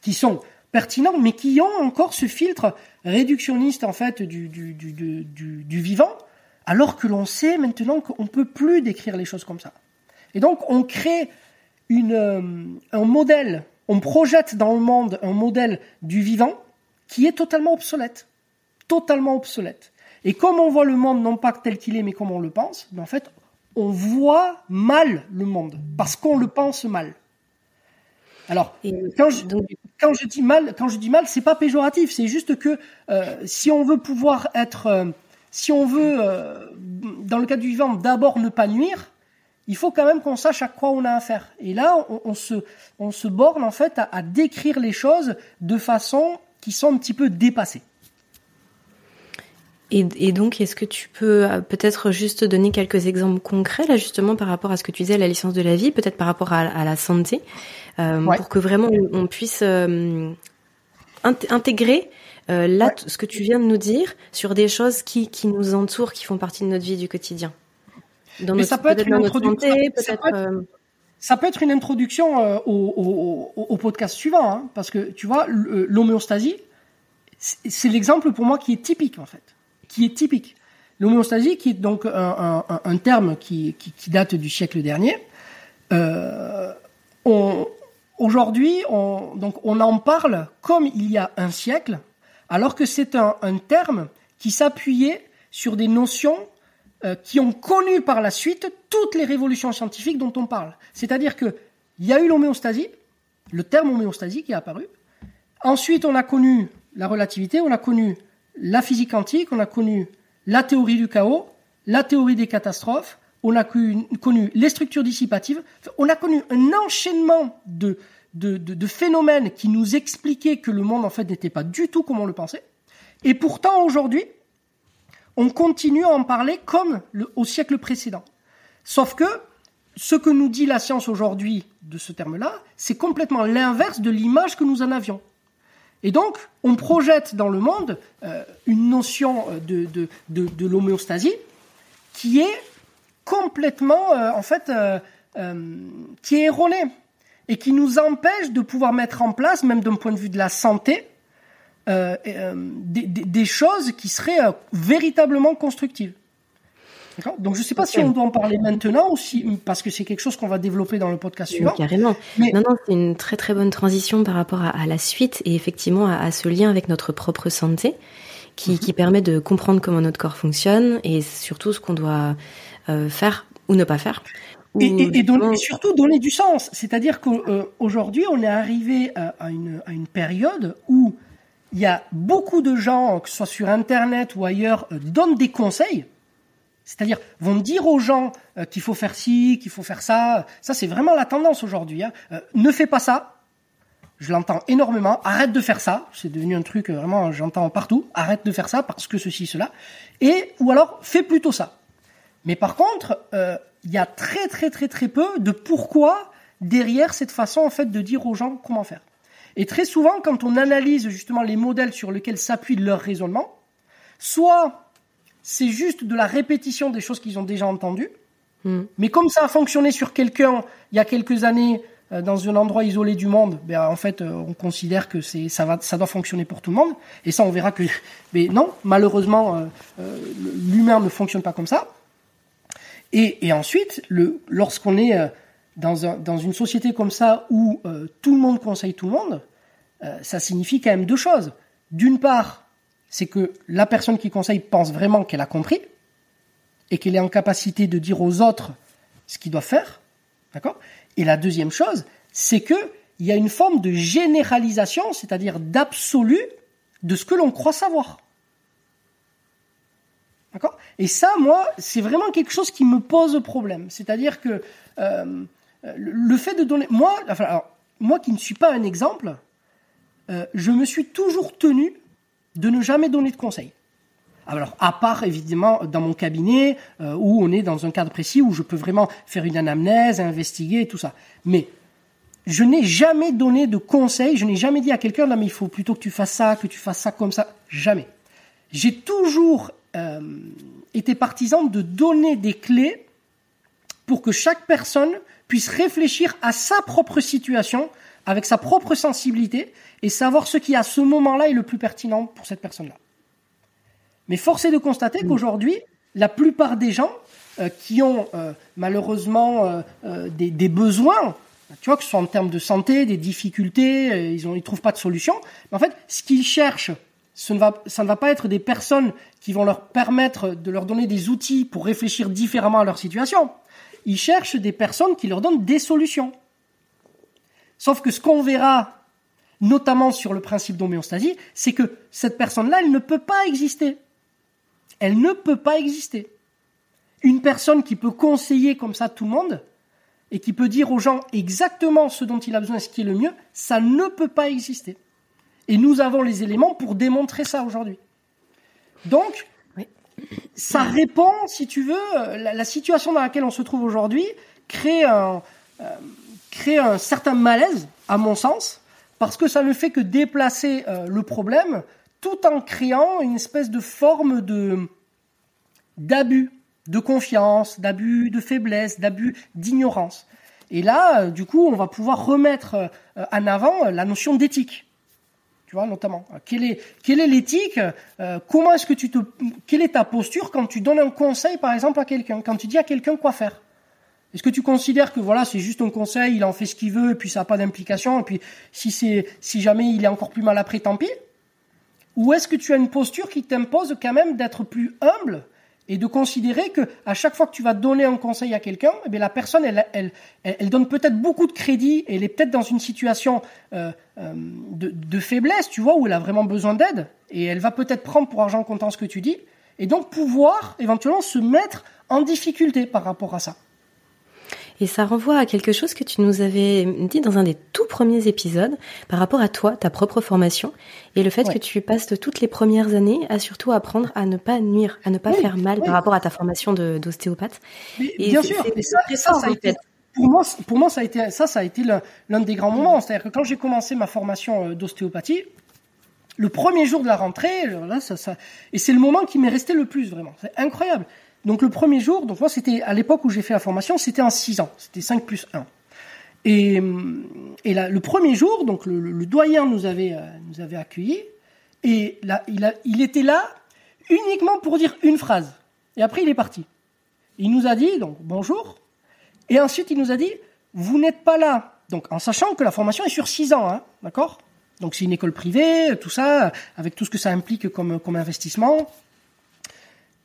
qui sont pertinents, mais qui ont encore ce filtre réductionniste en fait du, du, du, du, du vivant, alors que l'on sait maintenant qu'on ne peut plus décrire les choses comme ça. Et donc, on crée une, euh, un modèle, on projette dans le monde un modèle du vivant qui est totalement obsolète. Totalement obsolète. Et comme on voit le monde non pas tel qu'il est, mais comme on le pense, ben en fait, on voit mal le monde parce qu'on le pense mal. Alors, quand je, quand je dis mal, quand je dis mal, c'est pas péjoratif, c'est juste que euh, si on veut pouvoir être, euh, si on veut, euh, dans le cas du vivant, d'abord ne pas nuire, il faut quand même qu'on sache à quoi on a affaire. Et là, on, se, on se borne en fait à, à décrire les choses de façon qui sont un petit peu dépassées. Et, donc, est-ce que tu peux euh, peut-être juste donner quelques exemples concrets, là, justement, par rapport à ce que tu disais, la licence de la vie, peut-être par rapport à, la santé, euh, pour que vraiment on puisse euh, intégrer là ce que tu viens de nous dire sur des choses qui, qui nous entourent, qui font partie de notre vie du quotidien. Dans Mais ça peut être une introduction. Ça peut être une introduction au, au, podcast suivant, hein, parce que tu vois, l'homéostasie, c'est l'exemple pour moi qui est typique en fait qui est typique. L'homéostasie, qui est donc un, terme qui, date du siècle dernier, euh, aujourd'hui, on, en parle comme il y a un siècle, alors que c'est un, terme qui s'appuyait sur des notions euh, qui ont connu par la suite toutes les révolutions scientifiques dont on parle. C'est-à-dire que il y a eu l'homéostasie, le terme homéostasie qui est apparu. Ensuite, on a connu la relativité, on a connu la physique quantique, on a connu la théorie du chaos, la théorie des catastrophes, on a connu, les structures dissipatives, on a connu un enchaînement de, phénomènes qui nous expliquaient que le monde en fait n'était pas du tout comme on le pensait. Et pourtant aujourd'hui, on continue à en parler comme au siècle précédent. Sauf que ce que nous dit la science aujourd'hui de ce terme-là, c'est complètement l'inverse de l'image que nous en avions. Et donc, on projette dans le monde euh, une notion euh, de, l'homéostasie qui est complètement, euh, en fait, qui est erronée et qui nous empêche de pouvoir mettre en place, même d'un point de vue de la santé, des, choses qui seraient véritablement constructives. Donc je ne sais pas si on doit en parler maintenant ou si parce que c'est quelque chose qu'on va développer dans le podcast suivant. carrément. Mais... Non, non, c'est une très très bonne transition par rapport à, la suite et effectivement à, ce lien avec notre propre santé qui, mhm. qui permet de comprendre comment notre corps fonctionne et surtout ce qu'on doit euh, faire ou ne pas faire. Et, et, et, surtout donner du sens. C'est-à-dire qu'aujourd'hui, on est arrivé à, une, à une période où il y a beaucoup de gens, que ce soit sur Internet ou ailleurs, euh, donnent des conseils c'est-à-dire, vont dire aux gens euh, qu'il faut faire ci, qu'il faut faire ça. Ça, c'est vraiment la tendance aujourd'hui. Hein. Euh, ne fais pas ça. Je l'entends énormément. Arrête de faire ça. C'est devenu un truc euh, vraiment, j'entends partout. Arrête de faire ça parce que ceci, cela. Et ou alors, fais plutôt ça. Mais par contre, il y a très très très très peu de pourquoi derrière cette façon en fait de dire aux gens comment faire. Et très souvent, quand on analyse justement les modèles sur lesquels s'appuie leur raisonnement, soit c'est juste de la répétition des choses qu'ils ont déjà entendues. Hmm. Mais comme ça a fonctionné sur quelqu'un il y a quelques années euh, dans un endroit isolé du monde, ben, en fait, euh, on considère que c'est ça va, ça doit fonctionner pour tout le monde. Et ça, on verra que, mais non, malheureusement, euh, l'humain ne fonctionne pas comme ça. Et, et ensuite, le, lorsqu'on est dans, un, dans une société comme ça où tout le monde conseille tout le monde, ça signifie quand même deux choses. D'une part, c'est que la personne qui conseille pense vraiment qu'elle a compris et qu'elle est en capacité de dire aux autres ce qu'ils doivent faire. D'accord? Et la deuxième chose, c'est qu'il y a une forme de généralisation, c'est-à-dire d'absolu, de ce que l'on croit savoir. D'accord? Et ça, moi, c'est vraiment quelque chose qui me pose problème. C'est-à-dire que euh, le fait de donner, moi, moi qui ne suis pas un exemple, euh, je me suis toujours tenu de ne jamais donner de conseils. Alors, à part évidemment dans mon cabinet euh, où on est dans un cadre précis où je peux vraiment faire une anamnèse, investiguer et tout ça. Mais je n'ai jamais donné de conseils, je n'ai jamais dit à quelqu'un mais il faut plutôt que tu fasses ça, que tu fasses ça comme ça, jamais. J'ai toujours euh, été partisan de donner des clés pour que chaque personne puisse réfléchir à sa propre situation avec sa propre sensibilité et savoir ce qui à ce moment-là est le plus pertinent pour cette personne-là. Mais force est de constater mm. qu'aujourd'hui, la plupart des gens euh, qui ont euh, malheureusement euh, des, besoins, tu vois, que ce soit en termes de santé, des difficultés, ils ne ils trouvent pas de solution. Mais en fait, ce qu'ils cherchent, ce ne va, ça ne va pas être des personnes qui vont leur permettre de leur donner des outils pour réfléchir différemment à leur situation. Ils cherchent des personnes qui leur donnent des solutions. Sauf que ce qu'on verra, notamment sur le principe d'homéostasie, c'est que cette personne-là, elle ne peut pas exister. Elle ne peut pas exister. Une personne qui peut conseiller comme ça tout le monde et qui peut dire aux gens exactement ce dont il a besoin et ce qui est le mieux, ça ne peut pas exister. Et nous avons les éléments pour démontrer ça aujourd'hui. Donc, ça répond, si tu veux, la, situation dans laquelle on se trouve aujourd'hui crée un, euh, crée un certain malaise, à mon sens, parce que ça ne fait que déplacer euh, le problème tout en créant une espèce de forme de d'abus de confiance, d'abus de faiblesse, d'abus d'ignorance. Et là, euh, du coup, on va pouvoir remettre euh, en avant la notion d'éthique. Tu vois, notamment. Quelle est, quelle est l'éthique Comment est-ce que tu te, quelle est ta posture quand tu donnes un conseil, par exemple, à quelqu'un Quand tu dis à quelqu'un quoi faire? Est-ce que tu considères que voilà, c'est juste un conseil, il en fait ce qu'il veut, et puis ça n'a pas d'implication, et puis si c'est si jamais il est encore plus mal après, tant pis? Ou est-ce que tu as une posture qui t'impose quand même d'être plus humble et de considérer que à chaque fois que tu vas donner un conseil à quelqu'un, eh bien la personne, elle, elle, elle, donne peut-être beaucoup de crédit, et elle est peut-être dans une situation euh, euh, de, de faiblesse, tu vois, où elle a vraiment besoin d'aide, et elle va peut-être prendre pour argent comptant ce que tu dis, et donc pouvoir éventuellement se mettre en difficulté par rapport à ça. Et ça renvoie à quelque chose que tu nous avais dit dans un des tout premiers épisodes par rapport à toi, ta propre formation, et le fait que tu passes de toutes les premières années à surtout apprendre à ne pas nuire, à ne pas faire mal par rapport à ta formation d'ostéopathe. Bien sûr, et ça, ça, a été, pour moi, pour moi, ça a été, ça, ça a été l'un des grands moments. C'est-à-dire que quand j'ai commencé ma formation euh, d'ostéopathie, le premier jour de la rentrée, là, ça, ça, et c'est le moment qui m'est resté le plus vraiment. C'est incroyable. Donc le premier jour, donc moi c'était à l'époque où j'ai fait la formation, c'était en 6 ans, c'était 5 plus 1. Et, et là, le premier jour, donc le, doyen nous avait, euh, nous avait accueillis, et là, il, a, il était là uniquement pour dire une phrase. Et après, il est parti. Il nous a dit, donc, bonjour. Et ensuite, il nous a dit, vous n'êtes pas là. Donc, en sachant que la formation est sur 6 ans, hein, d'accord? Donc, c'est une école privée, tout ça, avec tout ce que ça implique comme, comme investissement.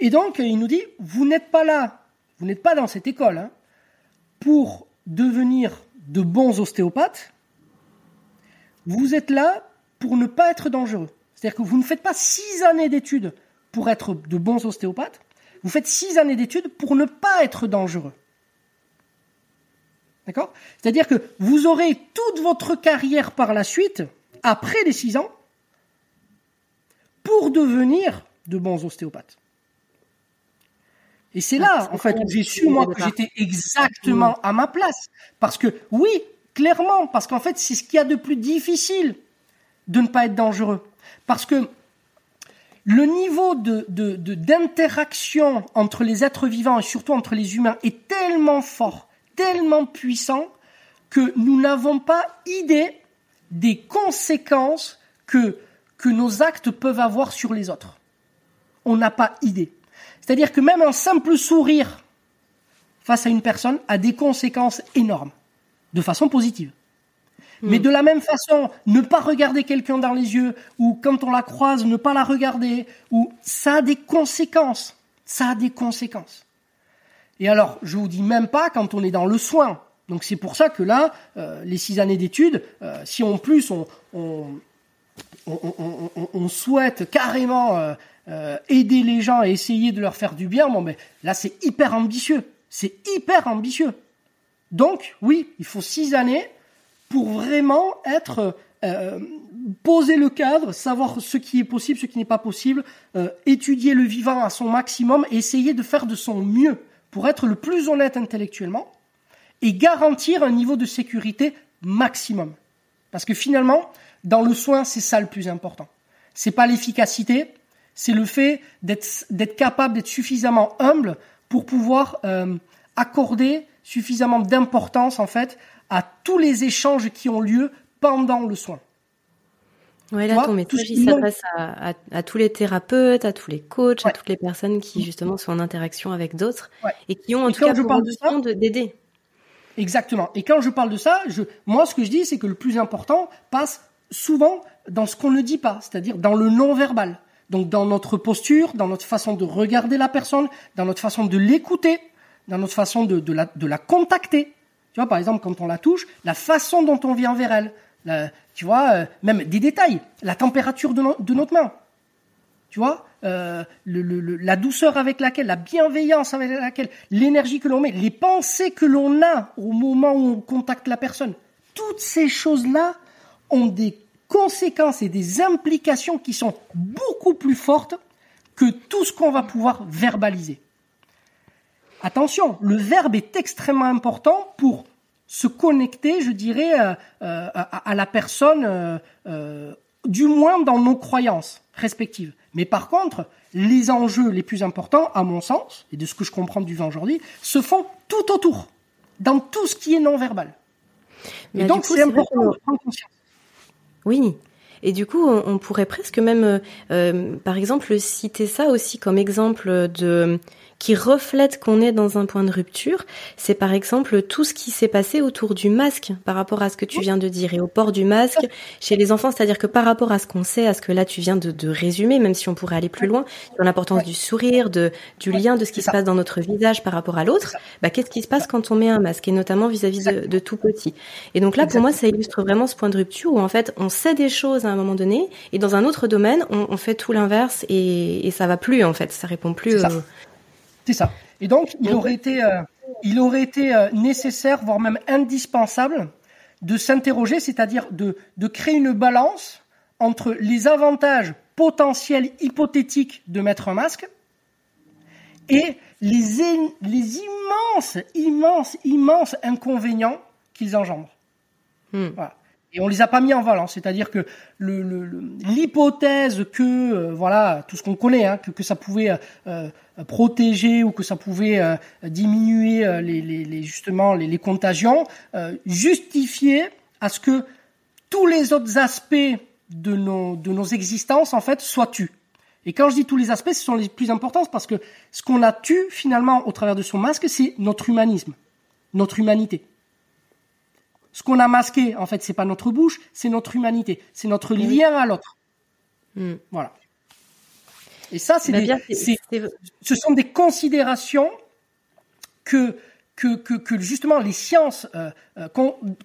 Et donc, il nous dit, vous n'êtes pas là, vous n'êtes pas dans cette école hein, pour devenir de bons ostéopathes, vous êtes là pour ne pas être dangereux. C'est-à-dire que vous ne faites pas six années d'études pour être de bons ostéopathes, vous faites six années d'études pour ne pas être dangereux. D'accord? C'est-à-dire que vous aurez toute votre carrière par la suite, après les six ans, pour devenir de bons ostéopathes. Et c'est là, en fait, où j'ai su, moi, que j'étais exactement à ma place. Parce que, oui, clairement, parce qu'en fait, c'est ce qu'il y a de plus difficile de ne pas être dangereux. Parce que le niveau de, d'interaction entre les êtres vivants et surtout entre les humains est tellement fort, tellement puissant, que nous n'avons pas idée des conséquences que, que nos actes peuvent avoir sur les autres. On n'a pas idée. C'est-à-dire que même un simple sourire face à une personne a des conséquences énormes, de façon positive. Hmm. Mais de la même façon, ne pas regarder quelqu'un dans les yeux, ou quand on la croise, ne pas la regarder, ou ça a des conséquences. Ça a des conséquences. Et alors, je vous dis même pas quand on est dans le soin. Donc c'est pour ça que là, euh, les six années d'études, euh, si en plus on, on, on, souhaite carrément euh, euh, aider les gens et essayer de leur faire du bien, bon ben là c'est hyper ambitieux, c'est hyper ambitieux. Donc oui, il faut six années pour vraiment être euh, poser le cadre, savoir ce qui est possible, ce qui n'est pas possible, euh, étudier le vivant à son maximum et essayer de faire de son mieux pour être le plus honnête intellectuellement et garantir un niveau de sécurité maximum. Parce que finalement, dans le soin, c'est ça le plus important. C'est pas l'efficacité, c'est le fait d'être capable d'être suffisamment humble pour pouvoir euh, accorder suffisamment d'importance en fait à tous les échanges qui ont lieu pendant le soin. Oui, là, ton message, il s'adresse à, tous les thérapeutes, à tous les coachs, à toutes les personnes qui, justement, sont en interaction avec d'autres et qui ont, en tout cas, pour ambition d'aider. Exactement. Et quand je parle de ça, je, moi, ce que je dis, c'est que le plus important passe souvent dans ce qu'on ne dit pas, c'est-à-dire dans le non-verbal. Donc, dans notre posture, dans notre façon de regarder la personne, dans notre façon de l'écouter, dans notre façon de, la contacter. Tu vois, par exemple, quand on la touche, la façon dont on vient vers elle, tu vois, euh, même des détails, la température de, notre main, tu vois, euh, la douceur avec laquelle, la bienveillance avec laquelle, l'énergie que l'on met, les pensées que l'on a au moment où on contacte la personne, toutes ces choses-là ont des conséquences et des implications qui sont beaucoup plus fortes que tout ce qu'on va pouvoir verbaliser. Attention, le verbe est extrêmement important pour se connecter, je dirais, euh, euh, à, la personne, euh, du moins dans nos croyances respectives. Mais par contre, les enjeux les plus importants, à mon sens, et de ce que je comprends du vent aujourd'hui, se font tout autour, dans tout ce qui est non-verbal. Et donc, c'est important de prendre conscience. Oui, et du coup, on, pourrait presque même, par exemple, citer ça aussi comme exemple de qui reflète qu'on est dans un point de rupture, c'est par exemple tout ce qui s'est passé autour du masque par rapport à ce que tu viens de dire. Et au port du masque chez les enfants, c'est-à-dire que par rapport à ce qu'on sait, à ce que là tu viens de, de résumer, même si on pourrait aller plus loin, sur l'importance du sourire, de, du lien de ce qui se passe dans notre visage par rapport à l'autre, bah, qu'est-ce qui se passe quand on met un masque et notamment vis-à-vis de, de, tout petit. Et donc là, pour moi, ça illustre vraiment ce point de rupture où en fait on sait des choses à un moment donné et dans un autre domaine, on, on fait tout l'inverse et, et ça va plus en fait, ça répond plus. C'est ça. Et donc, il aurait été, euh, il aurait été euh, nécessaire, voire même indispensable, de s'interroger, c'est-à-dire de, de créer une balance entre les avantages potentiels hypothétiques de mettre un masque et les, les immenses, immenses, immenses inconvénients qu'ils engendrent. Hmm. Voilà. Et on les a pas mis en valence, c'est-à-dire que l'hypothèse que euh, voilà tout ce qu'on connaît, hein, que, que, ça pouvait euh, protéger ou que ça pouvait euh, diminuer euh, les, les, les, justement les, contagions, justifiait à ce que tous les autres aspects de nos de nos existences en fait soient tus. Et quand je dis tous les aspects, ce sont les plus importants parce que ce qu'on a tu finalement au travers de son masque, c'est notre humanisme, notre humanité. Ce qu'on a masqué, en fait, c'est pas notre bouche, c'est notre humanité, c'est notre lien à l'autre. Hmm. Voilà. Et ça, c'est bah, ce sont des considérations que que, que, que justement les sciences, euh, euh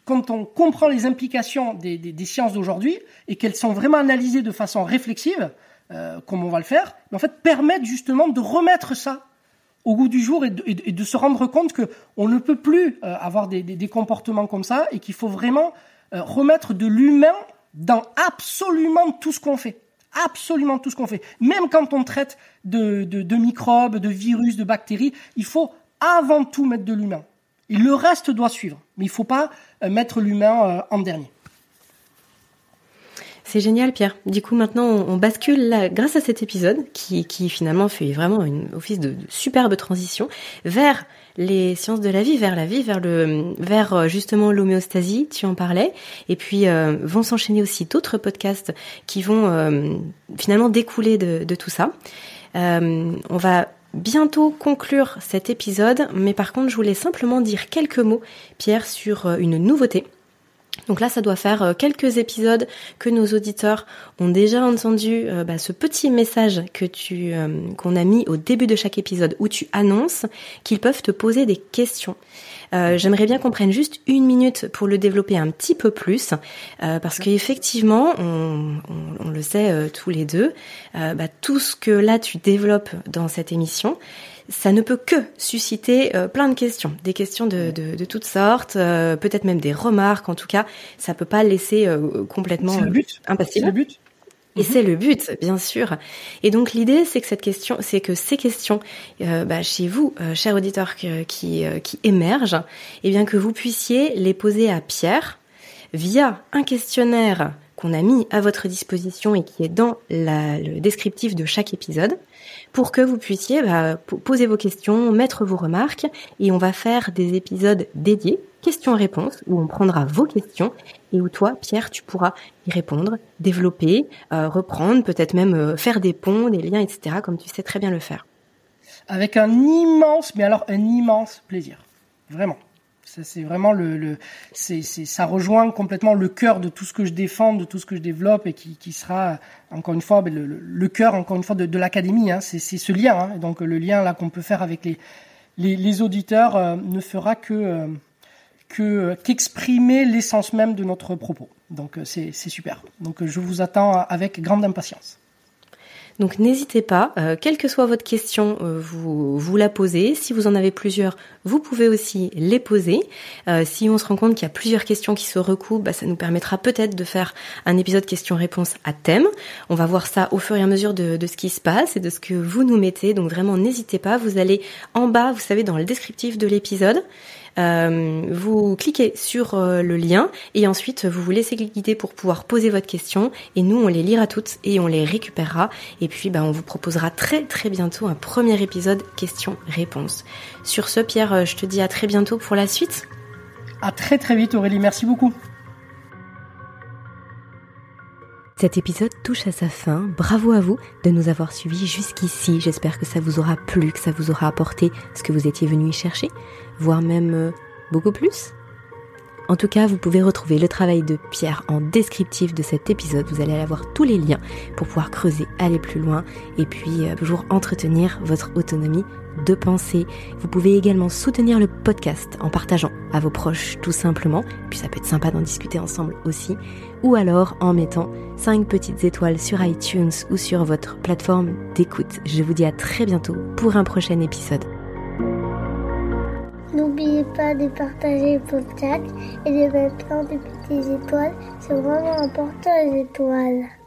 quand, on comprend les implications des, des, des sciences d'aujourd'hui et qu'elles sont vraiment analysées de façon réflexive, euh, comme on va le faire, en fait permettent justement de remettre ça au goût du jour et de, se rendre compte que on ne peut plus euh, avoir des, comportements comme ça et qu'il faut vraiment euh, remettre de l'humain dans absolument tout ce qu'on fait. Absolument tout ce qu'on fait. Même quand on traite de, de, microbes, de virus, de bactéries, il faut avant tout mettre de l'humain. Et le reste doit suivre. Mais il ne faut pas euh, mettre l'humain en dernier. C'est génial, Pierre. Du coup, maintenant, on, bascule là, grâce à cet épisode, qui, qui finalement fait vraiment une office de, superbe transition, vers les sciences de la vie, vers la vie, vers le, vers euh, justement l'homéostasie. Tu en parlais, et puis euh, vont s'enchaîner aussi d'autres podcasts qui vont euh, finalement découler de, de tout ça. on va bientôt conclure cet épisode, mais par contre, je voulais simplement dire quelques mots, Pierre, sur une nouveauté Donc là, ça doit faire euh, quelques épisodes que nos auditeurs ont déjà entendu euh, bah, ce petit message que tu euh, qu'on a mis au début de chaque épisode où tu annonces qu'ils peuvent te poser des questions. J'aimerais bien qu'on prenne juste une minute pour le développer un petit peu plus, parce qu'effectivement, on, on, le sait tous les deux, bah, tout ce que là tu développes dans cette émission, ça ne peut que susciter euh, plein de questions, des questions de, de, de toutes sortes, euh, peut-être même des remarques. En tout cas, ça peut pas laisser euh, complètement le but. impassible. C'est le but. Et c'est le but, bien sûr. Et donc l'idée, c'est que cette question, c'est que ces questions, bah, chez vous, chers auditeurs qui, qui émergent, eh bien que vous puissiez les poser à Pierre via un questionnaire qu'on a mis à votre disposition et qui est dans la, le descriptif de chaque épisode pour que vous puissiez bah, poser vos questions, mettre vos remarques et on va faire des épisodes dédiés, questions-réponses, où on prendra vos questions et où toi, Pierre, tu pourras y répondre, développer, euh, reprendre, peut-être même euh, faire des ponts, des liens, etc., comme tu sais très bien le faire. Avec un immense, mais alors un immense plaisir. Vraiment. C'est vraiment le, ça rejoint complètement le cœur de tout ce que je défends, de tout ce que je développe et qui, sera encore une fois le, le cœur encore une fois de, l'académie. Hein. C'est, ce lien. Hein. Donc le lien là qu'on peut faire avec les auditeurs euh, ne fera que euh, que qu'exprimer l'essence même de notre propos. Donc euh, c'est, c'est super. Donc je vous attends avec grande impatience. Donc n'hésitez pas, euh, quelle que soit votre question, euh, vous, vous la posez. Si vous en avez plusieurs, vous pouvez aussi les poser. Euh, si on se rend compte qu'il y a plusieurs questions qui se recoupent, bah, ça nous permettra peut-être de faire un épisode questions-réponses à thème. On va voir ça au fur et à mesure de, de, ce qui se passe et de ce que vous nous mettez. Donc vraiment, n'hésitez pas. Vous allez en bas, vous savez, dans le descriptif de l'épisode. Euh, vous cliquez sur euh, le lien et ensuite vous vous laissez guider pour pouvoir poser votre question et nous on les lira toutes et on les récupérera et puis bah, on vous proposera très très bientôt un premier épisode questions-réponses. Sur ce Pierre, euh, je te dis à très bientôt pour la suite. À très très vite Aurélie, merci beaucoup. Cet épisode touche à sa fin. Bravo à vous de nous avoir suivis jusqu'ici. J'espère que ça vous aura plu, que ça vous aura apporté ce que vous étiez venu y chercher, voire même euh, beaucoup plus. En tout cas, vous pouvez retrouver le travail de Pierre en descriptif de cet épisode. Vous allez avoir tous les liens pour pouvoir creuser, aller plus loin et puis euh, toujours entretenir votre autonomie de pensée. Vous pouvez également soutenir le podcast en partageant à vos proches tout simplement, puis ça peut être sympa d'en discuter ensemble aussi, ou alors en mettant 5 petites étoiles sur iTunes ou sur votre plateforme d'écoute. Je vous dis à très bientôt pour un prochain épisode. N'oubliez pas de partager le podcast et de mettre plein de petites étoiles. C'est vraiment important les étoiles.